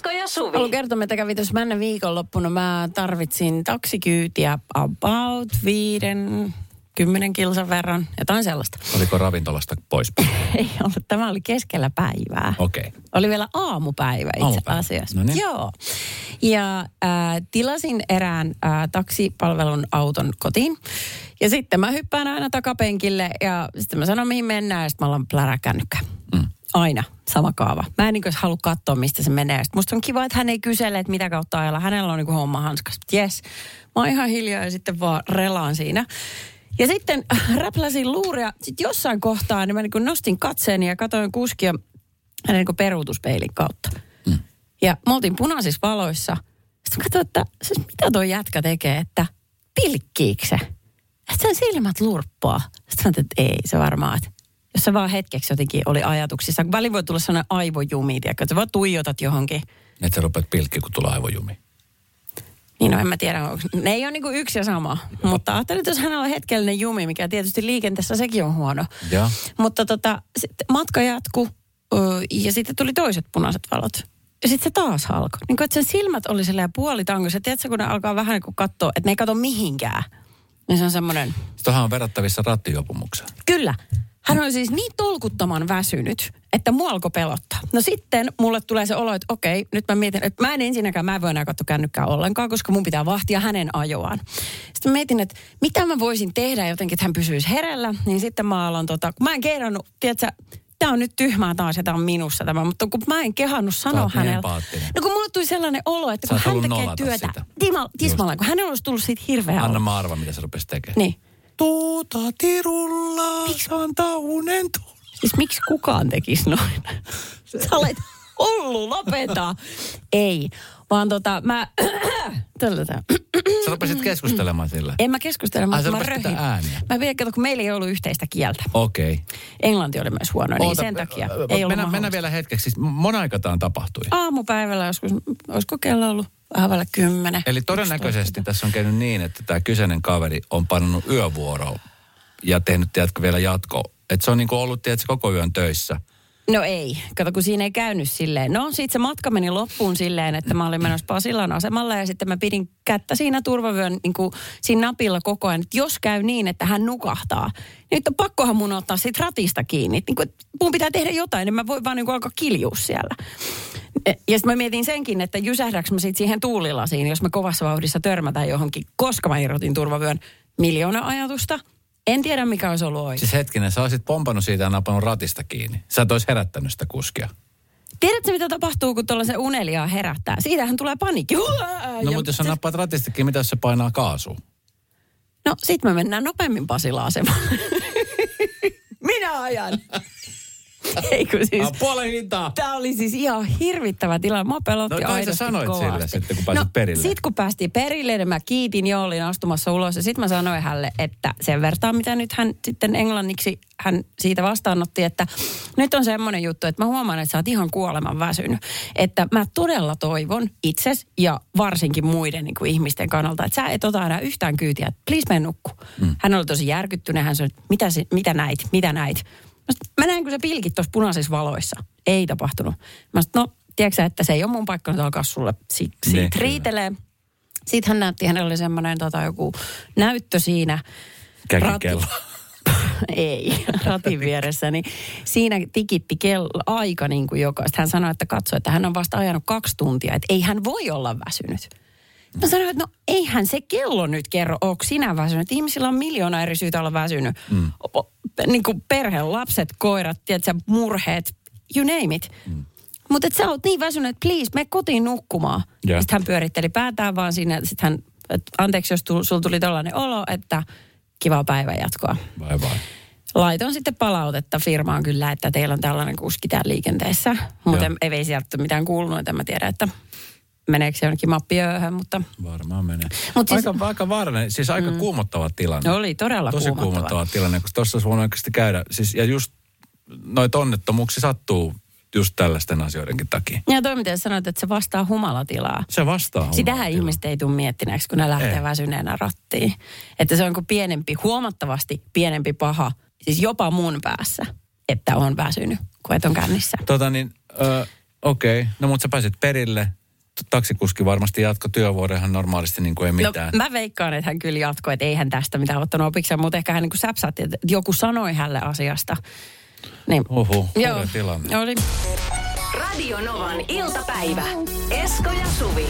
Esko ja Suvi. Haluan kertoa, mitä kävi tuossa mennä viikonloppuna. Mä tarvitsin taksikyytiä about viiden, kymmenen kilsan verran, jotain sellaista. Oliko ravintolasta pois? Ei ollut, tämä oli keskellä päivää. Okei. Okay. Oli vielä aamupäivä itse Aamupäivä. asiassa. No niin. Joo. Ja äh, tilasin erään äh, taksipalvelun auton kotiin. Ja sitten mä hyppään aina takapenkille ja sitten mä sanon, mihin mennään. Ja sitten mä ollaan pläräkännykkä. Mm. Aina sama kaava. Mä en niin halua katsoa, mistä se menee. Sitten musta on kiva, että hän ei kysele, että mitä kautta ajalla. Hänellä on niin homma hanskas. Yes. Mä oon ihan hiljaa ja sitten vaan relaan siinä. Ja sitten räpläsin luuria. Sitten jossain kohtaa niin mä niin nostin katseeni ja katsoin kuskia hänen niin peruutuspeilin kautta. Mm. Ja me oltiin punaisissa valoissa. Sitten katsoin, että siis mitä tuo jätkä tekee, että pilkkiikö se? Että sen silmät lurppaa. Sitten mä että ei se varmaan, että jos se vaan hetkeksi jotenkin oli ajatuksissa. Väliin voi tulla sellainen aivojumi, tiedätkö, että sä vaan tuijotat johonkin. Että sä rupeat pilkki, kun tulee aivojumi. Niin no en mä tiedä, ne ei ole niin yksi ja sama. Mutta ajattelin, että jos hänellä on hetkellinen jumi, mikä tietysti liikenteessä sekin on huono. Ja. Mutta tota, sitten matka jatkui ö, ja sitten tuli toiset punaiset valot. Ja sitten se taas alkoi. Niin kuin, että sen silmät oli silleen puolitangossa. Tiedätkö, kun ne alkaa vähän niin kuin katsoa, että ne ei katso mihinkään. Niin se on semmoinen, Tuohan on verrattavissa rattijuopumukseen. Kyllä. Hän oli siis niin tolkuttoman väsynyt, että mua alkoi pelottaa. No sitten mulle tulee se olo, että okei, nyt mä mietin, että mä en ensinnäkään, mä en voi enää katsoa kännykkää ollenkaan, koska mun pitää vahtia hänen ajoaan. Sitten mä mietin, että mitä mä voisin tehdä jotenkin, että hän pysyisi hereillä. Niin sitten mä aloin tota, kun mä en kehdannut, tiedätkö, tämä on nyt tyhmää taas ja tämä on minussa tämä, mutta kun mä en kehannut sanoa niin hänelle. No kun mulle tuli sellainen olo, että Sä kun hän tekee työtä sitä. tisma- tismalleen, kun hänellä olisi tullut siitä hirveä Anna mä arva, mitä se rupesi tekemään. Niin. Tuuta tirulla, antaa unen tulla. Siis miksi kukaan tekisi noin? Sä olet hullu, lopeta. Ei, vaan tota, mä... Tällä tää. Sä rupesit keskustelemaan sillä. En mä keskustele, Ai, mä röhin. ääniä. Mä vielä kato, kun meillä ei ollut yhteistä kieltä. Okei. Okay. Englanti oli myös huono, niin sen takia ei ollut mennään, mahdollista. mennään vielä hetkeksi. Siis mon aikaan tapahtui. Aamupäivällä joskus, olisiko kello ollut vähän kymmenen. Eli todennäköisesti tässä on käynyt niin, että tämä kyseinen kaveri on pannut yövuoroon ja tehnyt, tiedätkö, vielä jatko. Että se on niinku ollut, tiedätkö, koko yön töissä. No ei, kato kun siinä ei käynyt silleen. No sit se matka meni loppuun silleen, että mä olin menossa Pasilan asemalle ja sitten mä pidin kättä siinä turvavyön niin kuin siinä napilla koko ajan. Että jos käy niin, että hän nukahtaa, niin nyt on pakkohan mun ottaa siitä ratista kiinni. Niin kuin, että mun pitää tehdä jotain, niin mä voin vaan niin kuin alkaa kiljua siellä. Ja sitten mä mietin senkin, että jysähdäks mä sit siihen tuulilasiin, jos mä kovassa vauhdissa törmätään johonkin, koska mä irrotin turvavyön miljoona ajatusta. En tiedä, mikä olisi ollut oikein. Siis hetkinen, sä olisit pompannut siitä ja napannut ratista kiinni. Sä et olisi herättänyt sitä kuskia. Tiedätkö, mitä tapahtuu, kun tuollaisen uneliaa herättää? Siitähän tulee panikki. No Ja mutta jos sä se- nappaat ratista kiinni, mitä jos se painaa kaasua? No, sit me mennään nopeammin Pasila-asemalle. Minä ajan. Eikö siis... Ah, puolen hintaa! Tämä oli siis ihan hirvittävä tilanne. Mä pelotti No aidosti sanoit kovasti. sille sitten, kun pääsit no, perille. Sit kun päästiin perille, niin mä kiitin jo, olin astumassa ulos. Ja sitten mä sanoin hänelle, että sen vertaan, mitä nyt hän sitten englanniksi hän siitä vastaanotti, että nyt on semmoinen juttu, että mä huomaan, että sä oot ihan kuoleman väsynyt. Että mä todella toivon itses ja varsinkin muiden niin kuin ihmisten kannalta, että sä et ota enää yhtään kyytiä, please mene nukku. Mm. Hän oli tosi järkyttynyt, hän sanoi, että mitä, se, mitä näit, mitä näit. Mä, sanoin, mä näin, kun sä pilkit tuossa punaisissa valoissa. Ei tapahtunut. Mä sanoin, no, tiedätkö että se ei ole mun paikka nyt alkaa sulle si- siitä riitelee. Sitten hän näytti, hänellä oli semmoinen tota, joku näyttö siinä. Käkikello. ei, ratin vieressä, niin siinä tikitti kello, aika niin kuin jokaista. Hän sanoi, että katsoi, että hän on vasta ajanut kaksi tuntia, että ei hän voi olla väsynyt. Mä sanoin, että no eihän se kello nyt kerro, onko sinä väsynyt. Ihmisillä on miljoona eri syytä olla väsynyt. Mm. Niin kuin perhe, lapset, koirat, tiedätkö, murheet, you name it. Mm. Mutta sä oot niin väsynyt, että please, me kotiin nukkumaan. Joo. Sitten hän pyöritteli päätään vaan siinä. Sitten hän, että anteeksi, jos tul, sulla tuli tällainen olo, että kivaa päivän jatkoa. Vai vai. Laitoin sitten palautetta firmaan kyllä, että teillä on tällainen kuski täällä liikenteessä. Mutta Joo. ei, ei sieltä mitään kuulunut, että mä tiedä, että meneekö se jonnekin mappiööhön, mutta Varmaan menee. Mut siis- aika, aika vaarallinen, siis aika mm. kuumottava tilanne. oli todella Tosi kuumottava. kuumottava tilanne, koska tuossa voinut oikeasti käydä. Siis, ja just noita onnettomuuksia sattuu just tällaisten asioidenkin takia. Ja toi miten sanoit, että se vastaa humalatilaa. Se vastaa Sitähän humalatilaa. ihmiset ei tule miettineeksi, kun ne lähtee Ei. väsyneenä rattiin. Että se on kuin pienempi, huomattavasti pienempi paha, siis jopa mun päässä, että on väsynyt, kun et on kännissä. Tota niin, ö, okei. Okay. No mutta sä pääsit perille. Taksikuski varmasti jatko työvuoden ihan normaalisti niin kuin ei mitään. No, mä veikkaan, että hän kyllä jatkoi, että ei hän tästä mitään ottanut opiksi, mutta ehkä hän niin kuin säpsätti, että joku sanoi hänelle asiasta. Niin. Uhu, Joo, tilanne. oli. Radio Novan iltapäivä. Esko ja Suvi.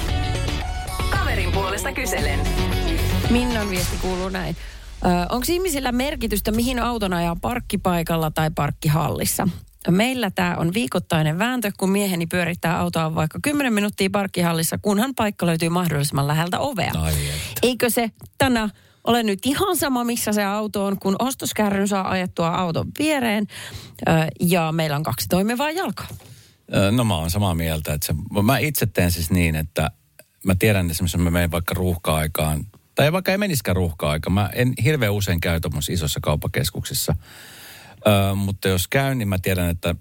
Kaverin puolesta kyselen. Minnan viesti kuuluu näin. Onko ihmisillä merkitystä, mihin auton ajaa parkkipaikalla tai parkkihallissa? Meillä tämä on viikoittainen vääntö, kun mieheni pyörittää autoa vaikka 10 minuuttia parkkihallissa, kunhan paikka löytyy mahdollisimman läheltä ovea. Ai että. Eikö se tänä ole nyt ihan sama, missä se auto on, kun ostoskärryn saa ajettua auton viereen ja meillä on kaksi toimivaa jalkaa. No mä oon samaa mieltä. Että se, mä itse teen siis niin, että mä tiedän esimerkiksi, että mä menen vaikka ruuhka-aikaan, tai vaikka ei menisikään ruuhka-aika. Mä en hirveän usein käy tuommoisissa isossa kauppakeskuksissa. Ö, mutta jos käyn, niin mä tiedän, että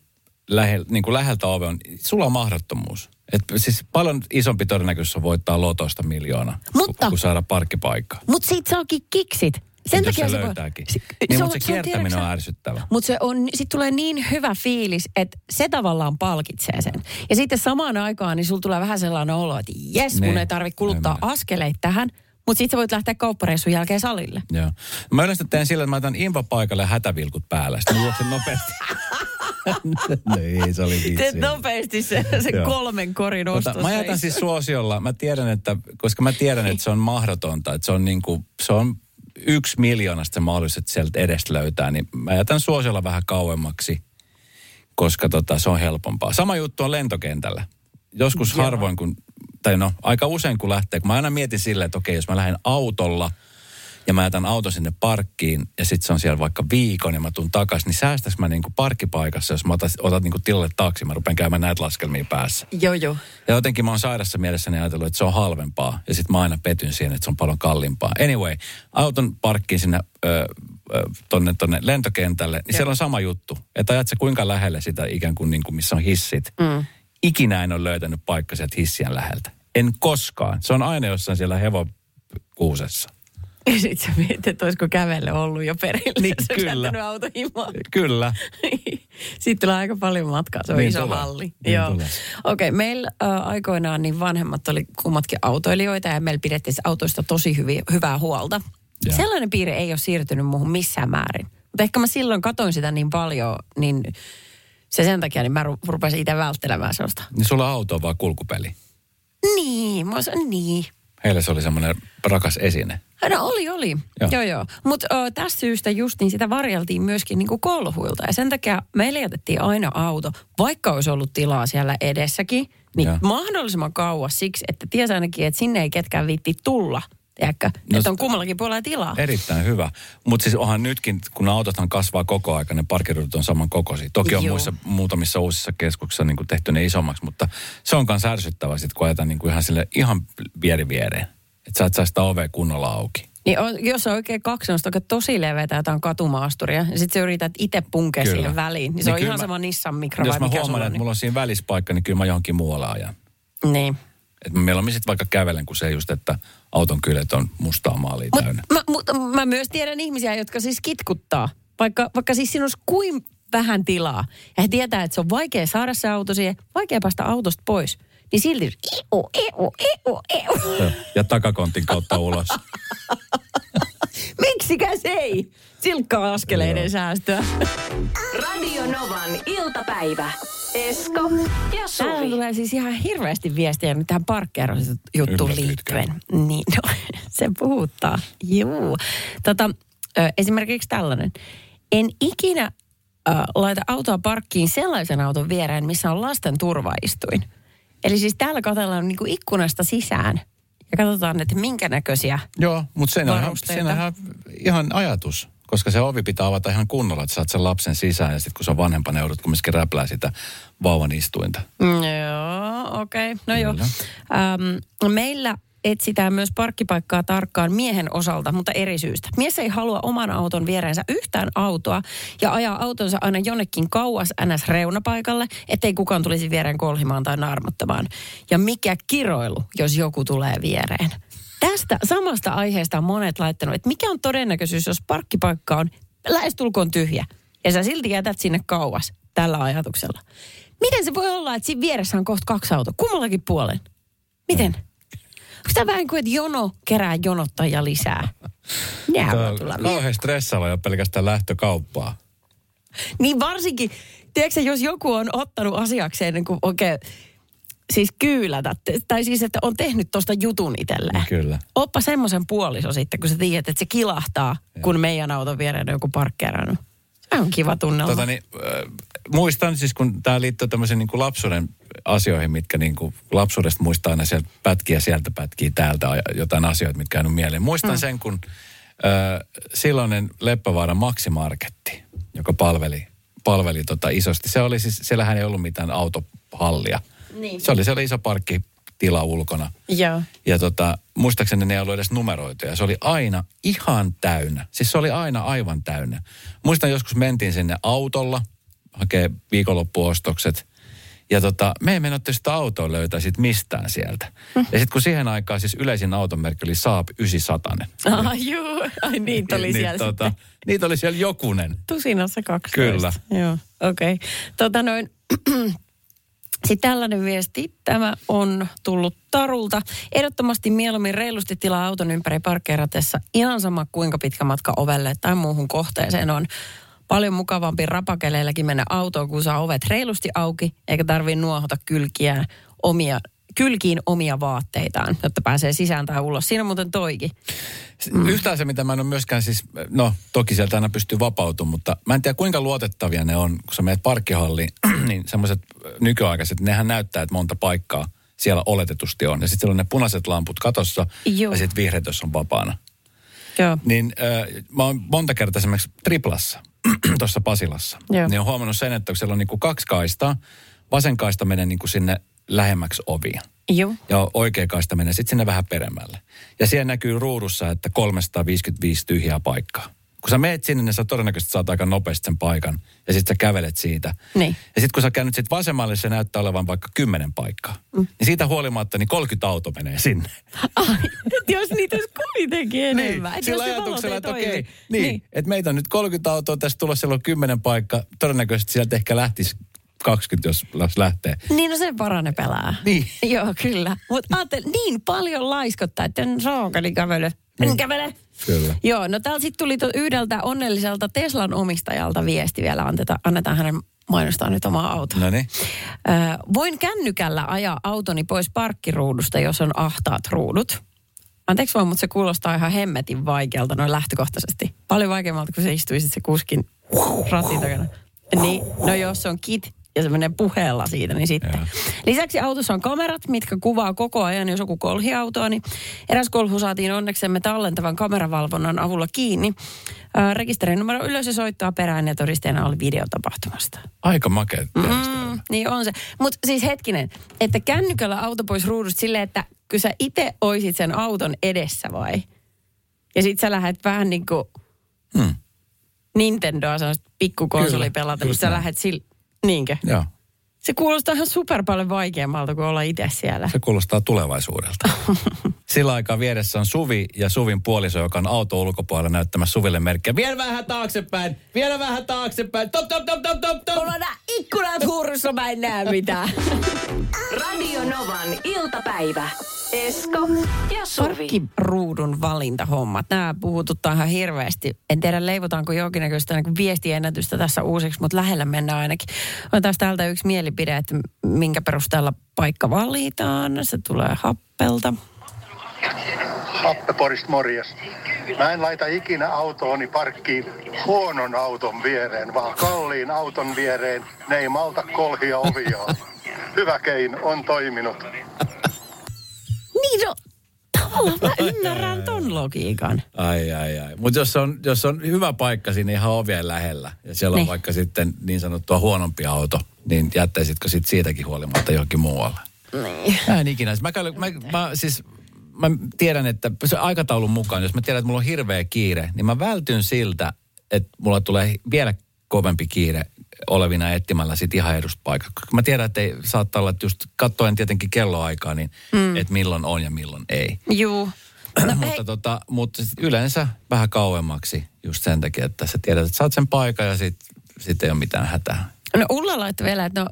lähe, niin kuin läheltä ove on, sulla on mahdottomuus. Et siis paljon isompi todennäköisyys on voittaa lotosta miljoona, Mutta- kun, kun saada parkkipaikka. Mutta siitä saakin kiksit. Sen takia se voi- löytääkin. Si- Niin, on- mutta se kiertäminen tiedätkö on sä- ärsyttävä. Mutta se on, sit tulee niin hyvä fiilis, että se tavallaan palkitsee sen. Ja sitten samaan aikaan niin sulla tulee vähän sellainen olo, että jes, mun Niin, ei tarvitse kuluttaa mene. askeleita tähän. Mutta sitten sä voit lähteä kauppareissun jälkeen salille. Joo. Mä yleensä teen sillä, että mä otan infopaikalle ja hätävilkut päällä. Sitten mä juoksen nopeasti. no ei, se oli vitsi. Teet nopeasti se, se kolmen korin Tota, ostos. mä jätän siis suosiolla. Mä tiedän, että, koska mä tiedän, että se on mahdotonta. Että se on niinku, se on yksi miljoonasta se mahdollisuus, että sieltä edestä löytää. Niin mä jätän suosiolla vähän kauemmaksi, koska tota, se on helpompaa. Sama juttu on lentokentällä. Joskus Joo. harvoin, kun, tai no aika usein kun lähtee, kun mä aina mietin silleen, että okei, jos mä lähden autolla ja mä jätän auton sinne parkkiin ja sitten se on siellä vaikka viikon ja mä tuun takaisin, niin säästäks mä niinku parkkipaikassa, jos mä otan, otat niinku tilalle taksi, mä rupean käymään näitä laskelmia päässä. Joo, joo. Ja jotenkin mä oon sairassa mielessäni ajatellut, että se on halvempaa. Ja sitten mä aina petyn siihen, että se on paljon kalliimpaa. Anyway, auton parkkiin sinne ö, tonne, tonne lentokentälle, niin siellä on sama juttu. Että ajat sä kuinka lähelle sitä ikään kuin, niin kuin missä on hissit. Mm. Ikinä en ole löytänyt paikka sieltä hissien läheltä. En koskaan. Se on aina jossain siellä hevokuusessa. Ja sit sä mietit, että olisiko kävelle ollut jo perille. Niin, Se kyllä. jättänyt auto himaan. Kyllä. Sitten tulee aika paljon matkaa, se on Niin iso tulee. halli. Niin Joo. Okei, okay, meillä äh, aikoinaan niin vanhemmat oli kummatkin autoilijoita ja meillä pidettiin autoista tosi hyvi, hyvää huolta. Joo. Sellainen piirre ei ole siirtynyt muuhun missään määrin. Mutta ehkä mä silloin katoin sitä niin paljon, niin se sen takia niin mä ru- rupesin itse välttelemään sellaista. Niin sulla auto on vaan kulkupeli. Niin, mä sanoin, niin. Heille se oli semmoinen rakas esine. No oli, oli. Joo, Joo. joo. joo. Mutta tästä syystä just niin sitä varjeltiin myöskin niinku kolhuilta. Ja sen takia meille jätettiin aina auto, vaikka olisi ollut tilaa siellä edessäkin, niin Joo. mahdollisimman kauas siksi, että tiesi ainakin, että sinne ei ketkään viitti tulla. Tiedätkö? No että on kummallakin puolella tilaa. Erittäin hyvä. Mutta siis onhan nytkin, kun autothan kasvaa koko ajan, ne parkkiruudut on saman kokoisia. Toki on Joo. muissa, muutamissa uusissa keskuksissa niin tehty ne isommaksi, mutta se on myös ärsyttävää sit, kun ajetaan niin kuin ihan sille ihan vieri viereen. Että sä et saa sitä ovea kunnolla auki. Niin on, jos on oikein kaksi, on tosi leveätä jotain katumaasturia, ja sitten sä yrität itse punkea Kyllä. siihen väliin, niin se Niin on ihan mä- sama Nissan Micra Jos vai mä huomaan, että mulla on siinä välispaikka, niin kyllä mä johonkin muualle ajan. Niin. Et mä mieluummin sitten vaikka kävelen, kun se just, että auton kyljet on mustaa maalia Mut täynnä. mä, mutta mä myös tiedän ihmisiä, jotka siis kitkuttaa. Vaikka, vaikka siis siinä olisi kuin vähän tilaa. Ja he tietää, että se on vaikea saada se auto siihen, vaikea päästä autosta pois. Niin silti, eu, eu, eu, eu. Ja takakontin kautta ulos. Miksikäs ei? Silkkaa askeleiden säästöä. Radio Novan iltapäivä. Esko ja Täällä Suvi. tulee siis ihan hirveästi viestiä nyt tähän parkkeerausjuttuun Yllätytkö? liittyen. Niin, no, se puhuttaa. Juu. Tota, ö, esimerkiksi tällainen. En ikinä ö, laita autoa parkkiin sellaisen auton viereen, missä on lasten turvaistuin. Eli siis täällä katsellaan niin kuin ikkunasta sisään ja katsotaan, että minkä näköisiä. Joo, mutta sen on, sen on ihan ajatus. Koska se ovi pitää avata ihan kunnolla, että saat sen lapsen sisään ja sitten kun se on vanhempana joudut kumminkin räplää sitä vauvan istuinta. Mm, Joo, okei. Okay. No joo. Ähm, meillä etsitään myös parkkipaikkaa tarkkaan miehen osalta, mutta eri syystä. Mies ei halua oman auton viereensä yhtään autoa ja ajaa autonsa aina jonnekin kauas NS-reunapaikalle, ettei kukaan tulisi viereen kolhimaan tai naarmuttamaan. Ja mikä kiroilu, jos joku tulee viereen. Tästä samasta aiheesta on monet laittanut, että mikä on todennäköisyys, jos parkkipaikka on lähestulkoon tyhjä ja sä silti jätät sinne kauas tällä ajatuksella. Miten se voi olla, että siinä vieressä on kohta kaksi autoa, kummallakin puolen? Miten? Onko tämä vähän kuin, että jono kerää jonottajia lisää? Tulla kauhean stressaava jo pelkästään lähtökauppaa. Niin varsinkin, tiedätkö jos joku on ottanut asiakseen niin kuin oikein, siis kyylätä, tai siis että on tehnyt tuosta jutun itselleen. Kyllä. Oppa semmoisen puoliso sitten, kun sä tiedät, että se kilahtaa, kun meidän auton viereen joku parkkeerannut. Se on kiva tunnelma. Tota, niin, äh, muistan siis, kun tämä liittyy tämmöisen niin kuin lapsuuden asioihin, mitkä niin kuin lapsuudesta muistaa aina sieltä pätkiä, sieltä pätkiä, täältä ja jotain asioita, mitkä on mieleen. Muistan mm. sen, kun äh, silloinen Leppävaaran Maximarketti, joka palveli, palveli tota isosti. Se oli siis, siellähän ei ollut mitään autohallia. Niin. Se oli siellä iso parkkitila ulkona. Joo. Ja tota, muistaakseni ne ei ollut edes numeroituja. Se oli aina ihan täynnä. Siis se oli aina aivan täynnä. Muistan joskus mentiin sinne autolla, hakee viikonloppuostokset. Ja tota, me ei mennä sitä autoa löytää sit mistään sieltä. Ja sitten kun siihen aikaan siis yleisin automerkki oli Saab 900. Ah, juu. Ai niitä oli siellä tota, sitten. Niitä oli siellä jokunen. Tusinassa 12. Kyllä. Joo, okei. Okay. Tota noin, sitten tällainen viesti, tämä on tullut Tarulta. Ehdottomasti mieluummin reilusti tilaa auton ympäri parkkeeratessa. Ihan sama kuinka pitkä matka ovelle tai muuhun kohteeseen on. Paljon mukavampi rapakeleilläkin mennä autoon, kun saa ovet reilusti auki, eikä tarvii nuohota kylkiään omia, kylkiin omia vaatteitaan, jotta pääsee sisään tai ulos. Siinä on muuten toikin. Mm. Yhtään se, mitä mä en ole myöskään siis, no toki sieltä aina pystyy vapautumaan, mutta mä en tiedä kuinka luotettavia ne on, kun sä menet parkkihalliin, niin semmoiset nykyaikaiset, nehän näyttää, että monta paikkaa siellä oletetusti on. Ja sitten siellä on ne punaiset lamput katossa Joo. ja sitten vihreät, jos on vapaana. Joo. Niin äh, mä oon monta kertaa esimerkiksi triplassa, tuossa Pasilassa. Joo. Niin on huomannut sen, että kun siellä on niinku kaksi kaistaa, vasen kaista menee niinku sinne lähemmäksi ovia. Joo. Ja oikea kaista menee sitten sinne vähän peremmälle. Ja siellä näkyy ruudussa, että 355 tyhjää paikkaa. Kun sä meet sinne, niin sä todennäköisesti saat aika nopeasti sen paikan. Ja sitten sä kävelet siitä. Niin. Ja sitten kun sä käynyt sitten vasemmalle, se näyttää olevan vaikka 10 paikkaa. Mm. Niin siitä huolimatta, niin 30 auto menee sinne. Ai, jos niitä olisi kuitenkin enemmän. Et Sillä ajatuksella, että okei, niin, niin. että meitä on nyt 30 autoa, tässä tulossa siellä on 10 paikkaa. Todennäköisesti sieltä ehkä lähtisi 20, jos lähtee. Niin, no sen parane pelaa. Niin. Joo, kyllä. Mutta ajattel, niin paljon laiskottaa, että en saakeli kävele. En kävele. Kyllä. Joo, no täällä sitten tuli yhdeltä onnelliselta Teslan omistajalta viesti vielä. Anteta, annetaan hänen mainostaa nyt omaa autoa. No niin. Ö, voin kännykällä ajaa autoni pois parkkiruudusta, jos on ahtaat ruudut. Anteeksi vaan, mutta se kuulostaa ihan hemmetin vaikealta noin lähtökohtaisesti. Paljon vaikeammalta, kun se istuisit se kuskin ratin takana. Niin, no jos se on kit ja se menee puheella siitä, niin sitten. Joo. Lisäksi autossa on kamerat, mitkä kuvaa koko ajan, jos joku kolhi autoa, niin eräs kolhu saatiin onneksemme tallentavan kameravalvonnan avulla kiinni. Ää, rekisterin numero ylös ja soittaa perään ja todisteena oli videotapahtumasta. Aika makea Mm, niin on se. Mutta siis hetkinen, että kännykällä auto pois ruudusta silleen, että kun sä itse oisit sen auton edessä vai? Ja sit sä lähdet vähän niin kuin Hmm. Nintendoa, sellaista pikkukonsoli Kyllä, pelata, niin sä lähdet sillä, niinkö? Joo. Se kuulostaa ihan super paljon vaikeammalta kuin olla itse siellä. Se kuulostaa tulevaisuudelta. Sillä aikaa vieressä on Suvi ja Suvin puoliso, joka on auto ulkopuolella näyttämässä Suville merkkiä. Vielä vähän taaksepäin, vielä vähän taaksepäin. Top, top, top, top, top, top. Mulla on nää ikkunat hurrussa, mä en näe mitään. Radio Novan iltapäivä. Esko ja Suvi. Parkkiruudun valintahommat. Nämä puhututtaa ihan hirveästi. En tiedä, leivotaanko jonkinnäköistä niin viestiennätystä tässä uusiksi, mutta lähellä mennään ainakin. On taas täältä yksi mielipide, että minkä perusteella paikka valitaan. Se tulee happelta. Happe Porista morjes. Mä en laita ikinä autooni parkkiin huonon auton viereen, vaan kalliin auton viereen. Ne ei malta kolhia oviaan. Hyvä keino on toiminut. Niin no, Tavallaan mä ymmärrän ton logiikan. Ai, ai, ai. Mutta jos on, jos on hyvä paikka siinä ihan ovien lähellä, ja siellä on Niin. vaikka sitten niin sanottua huonompi auto, niin jättäisitkö sit siitäkin huolimatta johonkin muualle? Niin. Mä en ikinä. Mä, käyn, mä, mä, siis, mä tiedän, että se aikataulun mukaan, jos mä tiedän, että mulla on hirveä kiire, niin mä vältyn siltä, että mulla tulee vielä kovempi kiire olevina etsimällä sit ihan edustapaikat. Koska Mä tiedän, että ei saattaa olla, että just katsoen tietenkin kelloaikaa, niin mm. että milloin on ja milloin ei. Juu. No, mutta, tota, mutta yleensä vähän kauemmaksi just sen takia, että sä tiedät, että saat sen paikan ja sitten sit ei ole mitään hätää. No Ulla laittoi vielä, että no,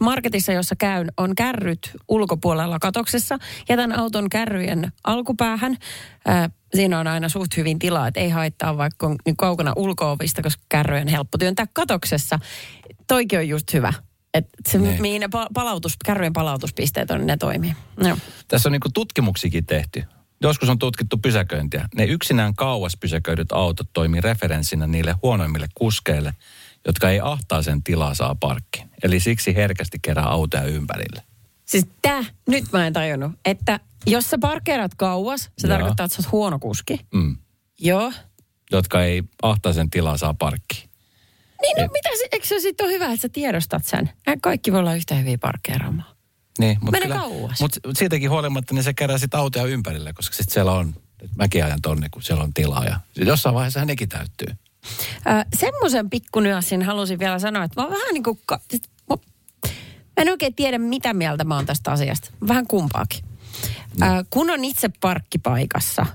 marketissa, jossa käyn, on kärryt ulkopuolella katoksessa. Jätän auton kärryjen alkupäähän. Ö, siinä on aina suht hyvin tilaa, että ei haittaa vaikka on niin kaukana ulkoovista, koska kärryjen helppo työntää katoksessa. Toikin on just hyvä. Että se, Niin. mihin ne pa- palautus, kärryjen palautuspisteet on, niin ne toimii. Joo. Tässä on niinku tutkimuksikin tehty. Joskus on tutkittu pysäköintiä. Ne yksinään kauas pysäköidyt autot toimii referenssinä niille huonoimmille kuskeille, jotka ei ahtaisen tilaa saa parkkiin. Eli siksi herkästi kerää autoja ympärille. Siis tää, nyt mä en tajunnut, että jos sä parkkeerat kauas, se Joo. tarkoittaa, että sä oot huono kuski. Mm. Joo. Jotka ei ahtaisen tilaa saa parkkiin. Niin no Et- mitä se, eikö se sitten ole hyvä, että sä tiedostat sen? Nämä kaikki voi olla yhtä hyviä parkkeeraamaan. Niin, mutta Mene kauas. Mutta siitäkin huolimatta, niin se kerää sitten autoja ympärille, koska sitten siellä on, että mäkin ajan tonne, kun siellä on tilaa. Ja jossain vaiheessa nekin täyttyy. Ö, semmoisen pikkunyanssin halusin vielä sanoa, että mä oon vähän niin kuin... Ka- mä, mä en oikein tiedä, mitä mieltä mä oon tästä asiasta. Vähän kumpaakin. Ö, kun on itse parkkipaikassa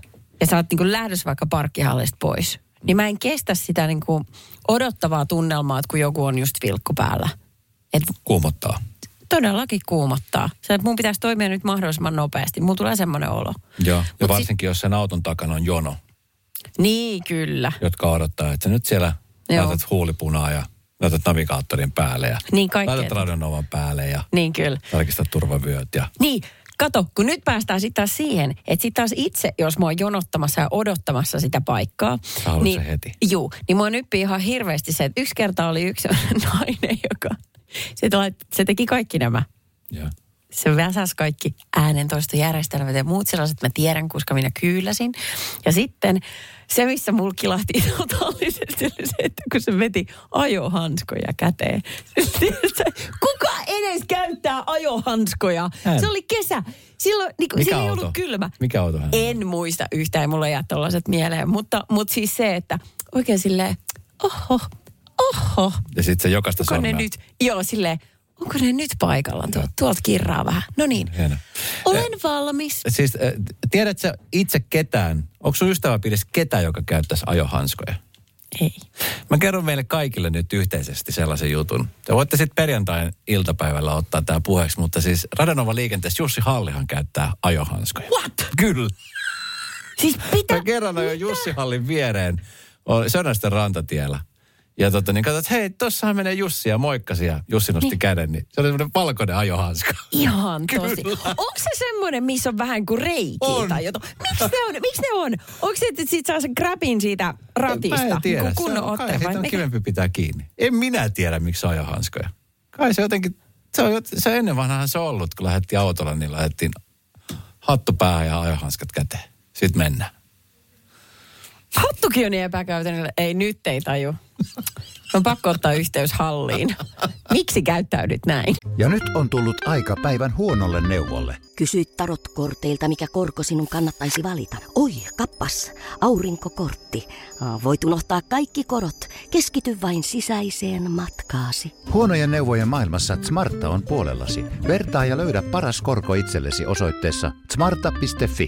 ja sä oot niin kuin lähdössä vaikka parkkihallista pois, niin mä en kestä sitä niin kuin odottavaa tunnelmaa, että kun joku on just vilkku päällä. Että Kuumottaa. todellakin kuumottaa. Se, että mun pitäisi toimia nyt mahdollisimman nopeasti. Mulla tulee semmoinen olo. Joo, ja Mut varsinkin jos sen auton takana on jono, Niin, kyllä. jotka odottaa, että nyt siellä Joo. laitat huulipunaa ja laitat navigaattorin päälle ja Niin kaikkea. laitat radionovan päälle ja Niin, kyllä. tarkistat turvavyöt ja Niin, kato, kun nyt päästään sitten taas siihen, että sitten taas itse, jos mä oon jonottamassa ja odottamassa sitä paikkaa. Sä haluat niin, heti. Juu, niin mua nyppii ihan hirveästi se, että yksi kerta oli yksi nainen, joka se, se teki kaikki nämä. ja Se väsäsi kaikki äänentoistojärjestelmät ja muut sellaiset, mä tiedän, koska minä kyyläsin. Ja sitten se, missä mulla kilahti totaalisesti, oli se, että kun se veti ajohanskoja käteen. Kuka edes käyttää ajohanskoja? Se oli kesä. Silloin niin kuin, Mikä ei auto? ollut kylmä. Mikä auto hän? En muista yhtään, ei mulla jää tollaset mieleen. Mutta, mutta siis se, että oikein silleen, oho, oho. Ja sitten se jokaista sormea. nyt, joo silleen, onko ne nyt paikalla? Tuolta, tuolta kirraa vähän. No niin, Hieno. olen valmis. Siis äh, tiedätkö itse ketään, onko sun ystäväpiirissä ketään, joka käyttäisi ajohanskoja? Ei. Mä kerron meille kaikille nyt yhteisesti sellaisen jutun. Te voitte sitten perjantain iltapäivällä ottaa tämä puheeksi, mutta siis Radanova liikenteessä Jussi Hallihan käyttää ajohanskoja. What? Kyllä. Siis pitää... Mä kerran ajoin Jussi Hallin viereen oli Sönästen rantatiellä. Ja tota, niin katsoin, että hei, tossahan menee Jussi ja moikkasi ja Jussi nosti niin. käden. Niin se oli semmoinen valkoinen ajohanska. Ihan tosi. Onko se semmoinen, missä on vähän kuin reikiä On. tai jotain? Miksi ne on? Miksi ne on? Onko se, että sit saa sen grabin siitä ratista? Mä en tiedä. Niin Se kunnon on, kai otteen vai on mikä? kivempi pitää kiinni. En minä tiedä, miksi se on ajohanskoja. Kai se jotenkin, se on, se on ennen vanhaan se ollut, kun lähdettiin autolla, niin lähdettiin hattu päähän ja ajohanskat käteen. Sitten mennään. Hattukin on niin epäkäytännöllä. Ei, nyt ei taju. On pakko ottaa yhteys halliin. Miksi käyttäydyt näin? Ja nyt on tullut aika päivän huonolle neuvolle. Kysy tarotkorteilta, mikä korko sinun kannattaisi valita. Oi, kappas, aurinkokortti. Voit unohtaa kaikki korot. Keskity vain sisäiseen matkaasi. Huonojen neuvojen maailmassa Smarta on puolellasi. Vertaa ja löydä paras korko itsellesi osoitteessa smarta.fi.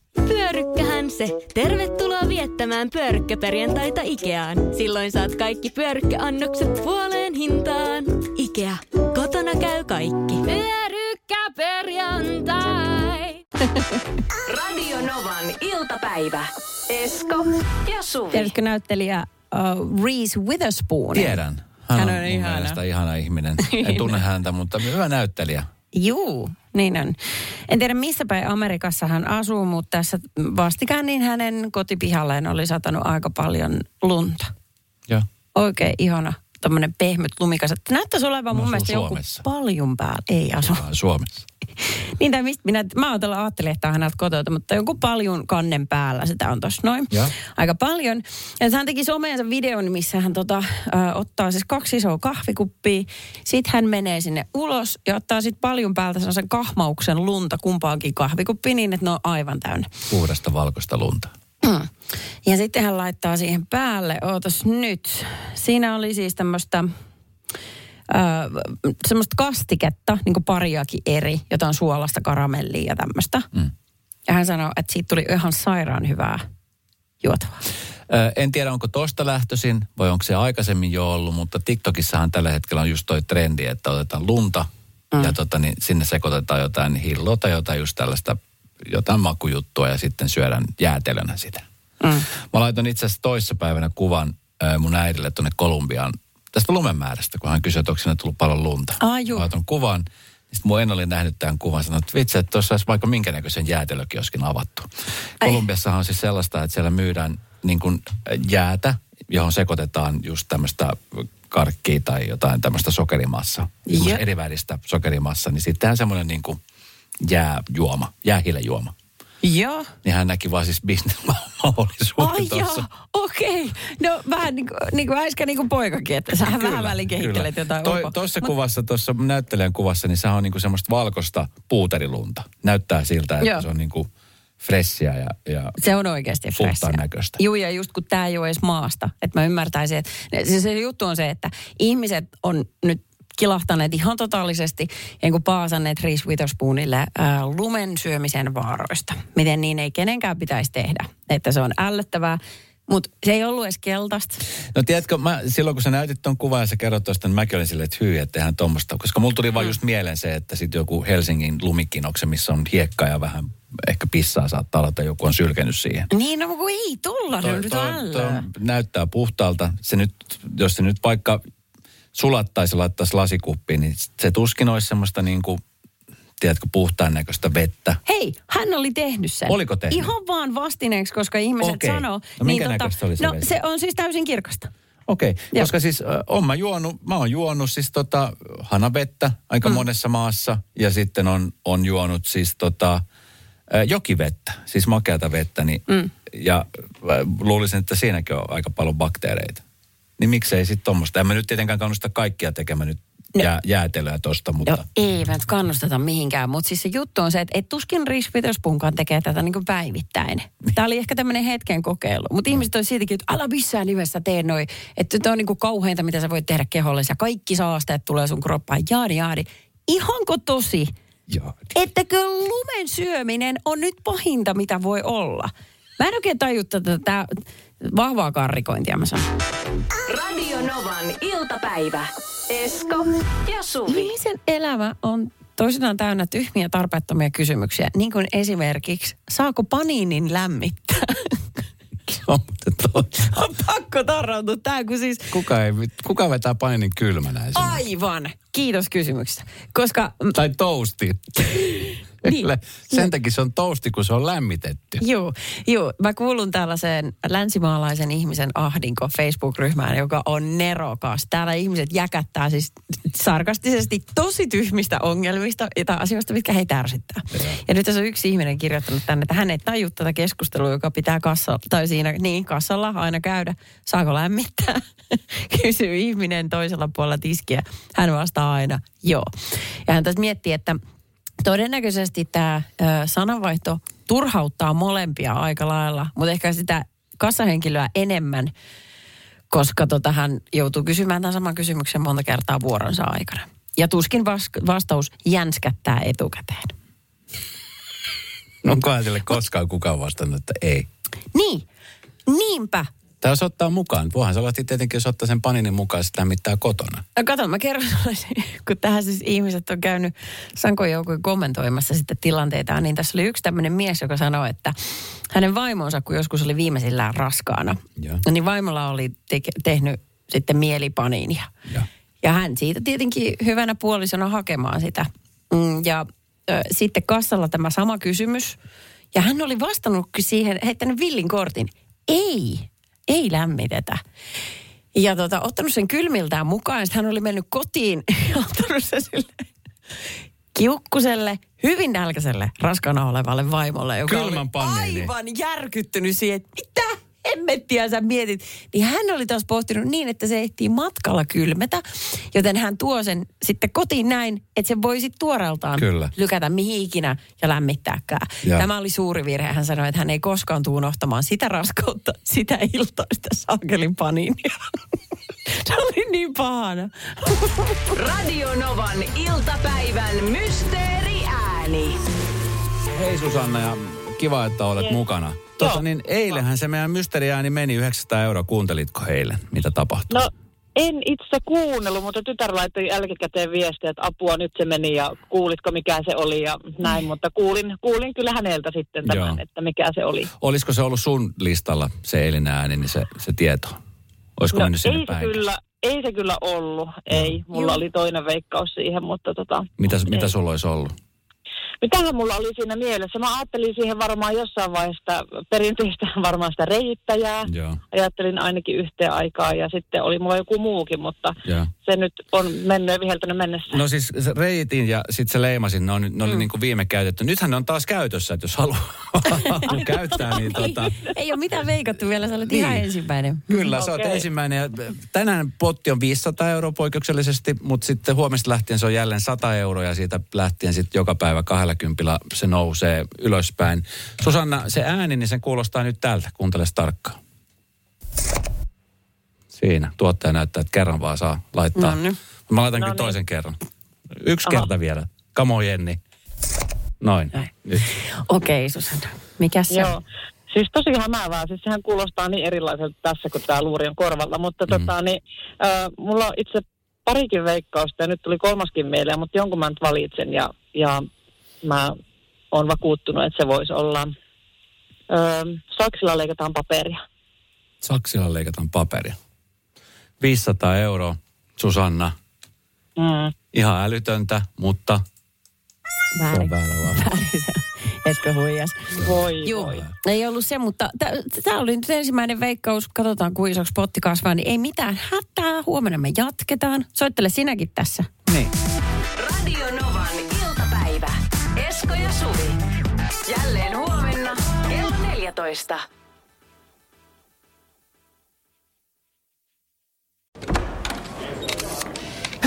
Pyörykkähän se! Tervetuloa viettämään pyörykkäperjantaita Ikeaan. Silloin saat kaikki pyörykkäannokset puoleen hintaan. Ikea, kotona käy kaikki. Pyörykkäperjantai! Radio Novan iltapäivä. Esko ja Suvi. Tiedätkö näyttelijä uh, Reese Witherspoon? Tiedän. Hän, Hän on, on mun ihana. ihana ihminen. En tunne häntä, mutta hyvä näyttelijä. Juu, niin on. En tiedä missä päin Amerikassa hän asuu, mutta tässä vastikään niin hänen kotipihalleen oli satanut aika paljon lunta. Joo. Oikein ihana, tämmöinen pehmyt lumikas. Että Näyttäisi olevan mun asuu mielestä joku paljon päällä. Ei asu. Suomessa. Niin tai mistä minä, mä ajattelin, ajattelin, että on häneltä kotouta, mutta joku paljon kannen päällä sitä on tossa noin. Joo. Aika paljon. Ja hän teki someensa videon, missä hän tota, ö, ottaa siis kaksi isoa kahvikuppia. Sitten hän menee sinne ulos ja ottaa sitten paljon päältä sellaisen kahmauksen lunta kumpaankin kahvikuppiin niin, että ne on aivan täynnä. Puhdasta valkoista lunta. Mm. Ja sitten hän laittaa siihen päälle, ootas nyt. Siinä oli siis tämmöistä ö, semmoista kastiketta, niin kuin pariakin eri, jotain suolasta, karamellia ja tämmöistä. Mm. Ja hän sanoi, että siitä tuli ihan sairaan hyvää juotavaa. En tiedä, onko tosta lähtöisin vai onko se aikaisemmin jo ollut, mutta TikTokissahan tällä hetkellä on just toi trendi, että otetaan lunta mm. ja tota, niin sinne sekoitetaan jotain hilloa tai jotain just tällaista, jotain makujuttua ja sitten syödään jäätelönä sitä. Mm. Mä laitoin itse asiassa toissapäivänä kuvan mun äidille tuonne Kolumbiaan tästä lumemäärästä, kun hän kysyi, että onko sinne tullut paljon lunta. Juu. Mä kuvan. Sitten mun en oli nähnyt tämän kuvan, sanoi, että vitsi, että tuossa olisi vaikka minkä näköisen jäätelökioskin avattu. Kolumbiassahan on siis sellaista, että siellä myydään niin kuin jäätä, johon sekoitetaan just tämmöistä karkkia tai jotain tämmöistä sokerimassaa. Ja. Eri väristä sokerimassaa, niin sitten semmoinen niin kuin jääjuoma, jäähilejuoma. Joo. Niin hän näki vaan siis Ai bisnesmahdollisuuden tuossa. joo, okei. Okay. No vähän niin kuin, niin kuin äsken niin kuin poikakin, että sä vähän välin kehittelet jotain Toi. Tuossa Mut- kuvassa, tuossa näyttelijän kuvassa, niin se on niinku semmoista valkoista puuterilunta. Näyttää siltä, että Joo. se on niinku fressiä ja, ja Se on oikeasti freshiä. näköistä. Juu, ja just kun tämä ei ole edes maasta. Että mä ymmärtäisin, että se, se juttu on se, että ihmiset on nyt kilahtaneet ihan totaalisesti ja kun paasanneet Reese Witherspoonille ää, lumen syömisen vaaroista. Miten niin ei kenenkään pitäisi tehdä. Että se on ällöttävää, mutta se ei ollut edes keltaista. No tiedätkö, mä, silloin kun sä näytit ton kuvan ja sä kerrot tuosta, niin mäkin olin silleen, että hyi, että tehdään tuommoista. Koska mulla tuli Mm. vaan just mieleen se, että sitten joku Helsingin lumikinokse, missä on hiekkaa ja vähän ehkä pissaa saattaa olla, että joku on sylkenyt siihen. Niin, no kun ei tulla, no, nyt ällöä. näyttää puhtaalta. Se nyt, jos se nyt vaikka sulattaisi ja laittaisi lasikuppiin, niin se tuskin olisi semmoista niin kuin, tiedätkö, puhtaan näköistä vettä. Hei, hän oli tehnyt sen. Oliko tehnyt? Ihan vaan vastineeksi, koska ihmiset Okei. sanoo. niin No minkä näköistä oli se No vesi? se on siis täysin kirkasta. Okei, okay. Koska siis äh, on mä juonut, mä oon juonut siis tota hanavettä aika mm. monessa maassa ja sitten on, on juonut siis tota äh, jokivettä, siis makeata vettä, niin, mm. ja äh, luulisin, että siinäkin on aika paljon bakteereita. Niin miksei sitten tuommoista. En mä nyt tietenkään kannusta kaikkia tekemään nyt No. jää, jäätelöä tosta, mutta... Joo, eivät kannusteta mihinkään, mutta siis se juttu on se, että et tuskin Reese Witherspoonkaan tekee tätä niin kuin päivittäin. Tämä oli ehkä tämmöinen hetken kokeilu, mutta ihmiset on siitäkin, että älä missään nimessä tee noin, että tämä on niin kuin kauheinta, mitä sä voit tehdä keholle, ja kaikki saasteet tulee sun kroppaan, jaadi jaadi. Ihanko tosi? Joo. Ettäkö lumen syöminen on nyt pahinta, mitä voi olla? Mä en oikein taju tätä vahvaa karrikointia, mä sanon. Radio Novan iltapäivä. Esko ja Suvi. Ihmisen elämä on toisinaan täynnä tyhmiä tarpeettomia kysymyksiä, niin kuin esimerkiksi, saako paniinin lämmittää? Mutta toi- on pakko tarrautua tää, kun siis kuka, ei, kuka vetää painin kylmänä esimerkiksi? aivan. Kiitos kysymyksestä. Koska, Tai toasti. Niin. Sen takia se on toasti, kun se on lämmitetty. Joo, joo, mä kuulun tällaiseen länsimaalaisen ihmisen ahdinko Facebook-ryhmään, joka on nerokas. Täällä ihmiset jäkättää siis sarkastisesti tosi tyhmistä ongelmista tai asioista, mitkä heitä ärsyttää. Ja nyt tässä on yksi ihminen kirjoittanut tänne, että hän ei taju tätä keskustelua, joka pitää kassalla, tai siinä, niin kassalla aina käydä. Saako lämmittää? Kysyy ihminen toisella puolella tiskiä. Hän vastaa aina, joo. Ja hän tässä miettii, että todennäköisesti tämä sananvaihto turhauttaa molempia aika lailla, mutta ehkä sitä kassahenkilöä enemmän, koska tota, hän joutuu kysymään tämän saman kysymyksen monta kertaa vuoronsa aikana. Ja tuskin vas- vastaus jänskättää etukäteen. Onkohan sille koskaan kukaan vastannut, että ei? Niin, niinpä. Tai jos ottaa mukaan. Voihan se tietenkin, jos ottaa sen paninin mukaan, sitä mittaa kotona. No kato, mä kerron kun tähän siis ihmiset on käynyt sankojoukkojen kommentoimassa sitten tilanteitaan, niin tässä oli yksi tämmöinen mies, joka sanoi, että hänen vaimonsa, kun joskus oli viimeisillään raskaana, Joo. niin vaimolla oli teke, tehnyt sitten mielipaniinia. Joo. Ja hän siitä tietenkin hyvänä puolisona hakemaan sitä. Mm, Ja ö, sitten kassalla tämä sama kysymys. Ja hän oli vastannut siihen, heittänyt villin kortin. Ei, ei lämmitetä. Ja tota, ottanut sen kylmiltään mukaan. Sitten hän oli mennyt kotiin ja ottanut sen sille kiukkuselle, hyvin nälkäiselle, raskana olevalle vaimolle, joka Kylmän oli aivan järkyttynyt siihen, että mitä hemmettiä sä mietit. Niin hän oli taas pohtinut niin, että se ehtii matkalla kylmetä, joten hän tuo sen sitten kotiin näin, että se voi sitten tuoreeltaan Kyllä. lykätä mihin ikinä ja lämmittääkään. Joo. Tämä oli suuri virhe. Hän sanoi, että hän ei koskaan tule unohtamaan sitä raskautta, sitä iltaista saakelin paniinia. se oli niin pahana. Radio Novan iltapäivän mysteeriääni. Hei Susanna ja kiva, että olet mukana. Tuota, niin eilenhän se meidän mysteriääni meni 900 euroa. Kuuntelitko eilen, mitä tapahtui? No en itse kuunnellut, mutta tytär laittoi jälkikäteen viestiä, että apua nyt se meni ja kuulitko mikä se oli ja näin, mutta kuulin, kuulin kyllä häneltä sitten tämän, Joo. että mikä se oli. Olisiko se ollut sun listalla se eilinen ääni, niin se, se tieto? Olisiko No, mennyt sinne ei, se päin? kyllä, ei se kyllä ollut, ei. Mulla Joo. oli toinen veikkaus siihen, mutta tota, Mitä, mitä ei. sulla olisi ollut? Mitähän mulla oli siinä mielessä? Mä ajattelin siihen varmaan jossain vaiheessa perinteistä varmaan sitä reittäjää. Joo. Ajattelin ainakin yhteen aikaa ja sitten oli mulla joku muukin, mutta Joo. Se nyt on mennyt ja viheltänyt mennessä. No siis reitin ja sitten se leimasin, ne, on, ne oli mm. niin kuin viime käytetty. Nythän ne on taas käytössä, että jos haluaa käyttää, niin tota... Ei, ole mitään veikattu vielä, sä olet ihan Niin. ensimmäinen. Kyllä, sä oot Okei. ensimmäinen. Ja tänään potti on 500 euroa poikkeuksellisesti, mutta sitten huomesta lähtien se on jälleen 100 euroa ja siitä lähtien sitten joka päivä 20 se nousee ylöspäin. Susanna, se ääni, niin sen kuulostaa nyt tältä. Kuuntele tarkkaan. Siinä. Tuottaja näyttää, että kerran vaan saa laittaa. Nonni. Mä laitan No kyllä niin. toisen kerran. Yksi Aha. kerta vielä. Kamo Jenni. Noin. Okei, Susanna. Mikä se Joo. Siis tosi hämäävää. Siis sehän kuulostaa niin erilaiselta tässä, kun tämä luuri on korvalla. Mutta mm. tota, niin, äh, mulla on itse parikin veikkausta ja nyt tuli kolmaskin mieleen, mutta jonkun mä nyt valitsen ja, ja mä oon vakuuttunut, että se voisi olla... Äh, saksilla leikataan paperia. Saksilla leikataan paperia. 500 euroa, Susanna. Mm. Ihan älytöntä, mutta se on Väärin. väärä se on. Etkö huijas? Voi, Joo, voi. ei ollut se, mutta tämä oli nyt ensimmäinen veikkaus. Katsotaan, kuin isoksi potti kasvaa. Niin ei mitään hätää. Huomenna me jatketaan. Soittele sinäkin tässä. Niin. Radio Novan iltapäivä. Esko ja Suvi. Jälleen huomenna kello 14.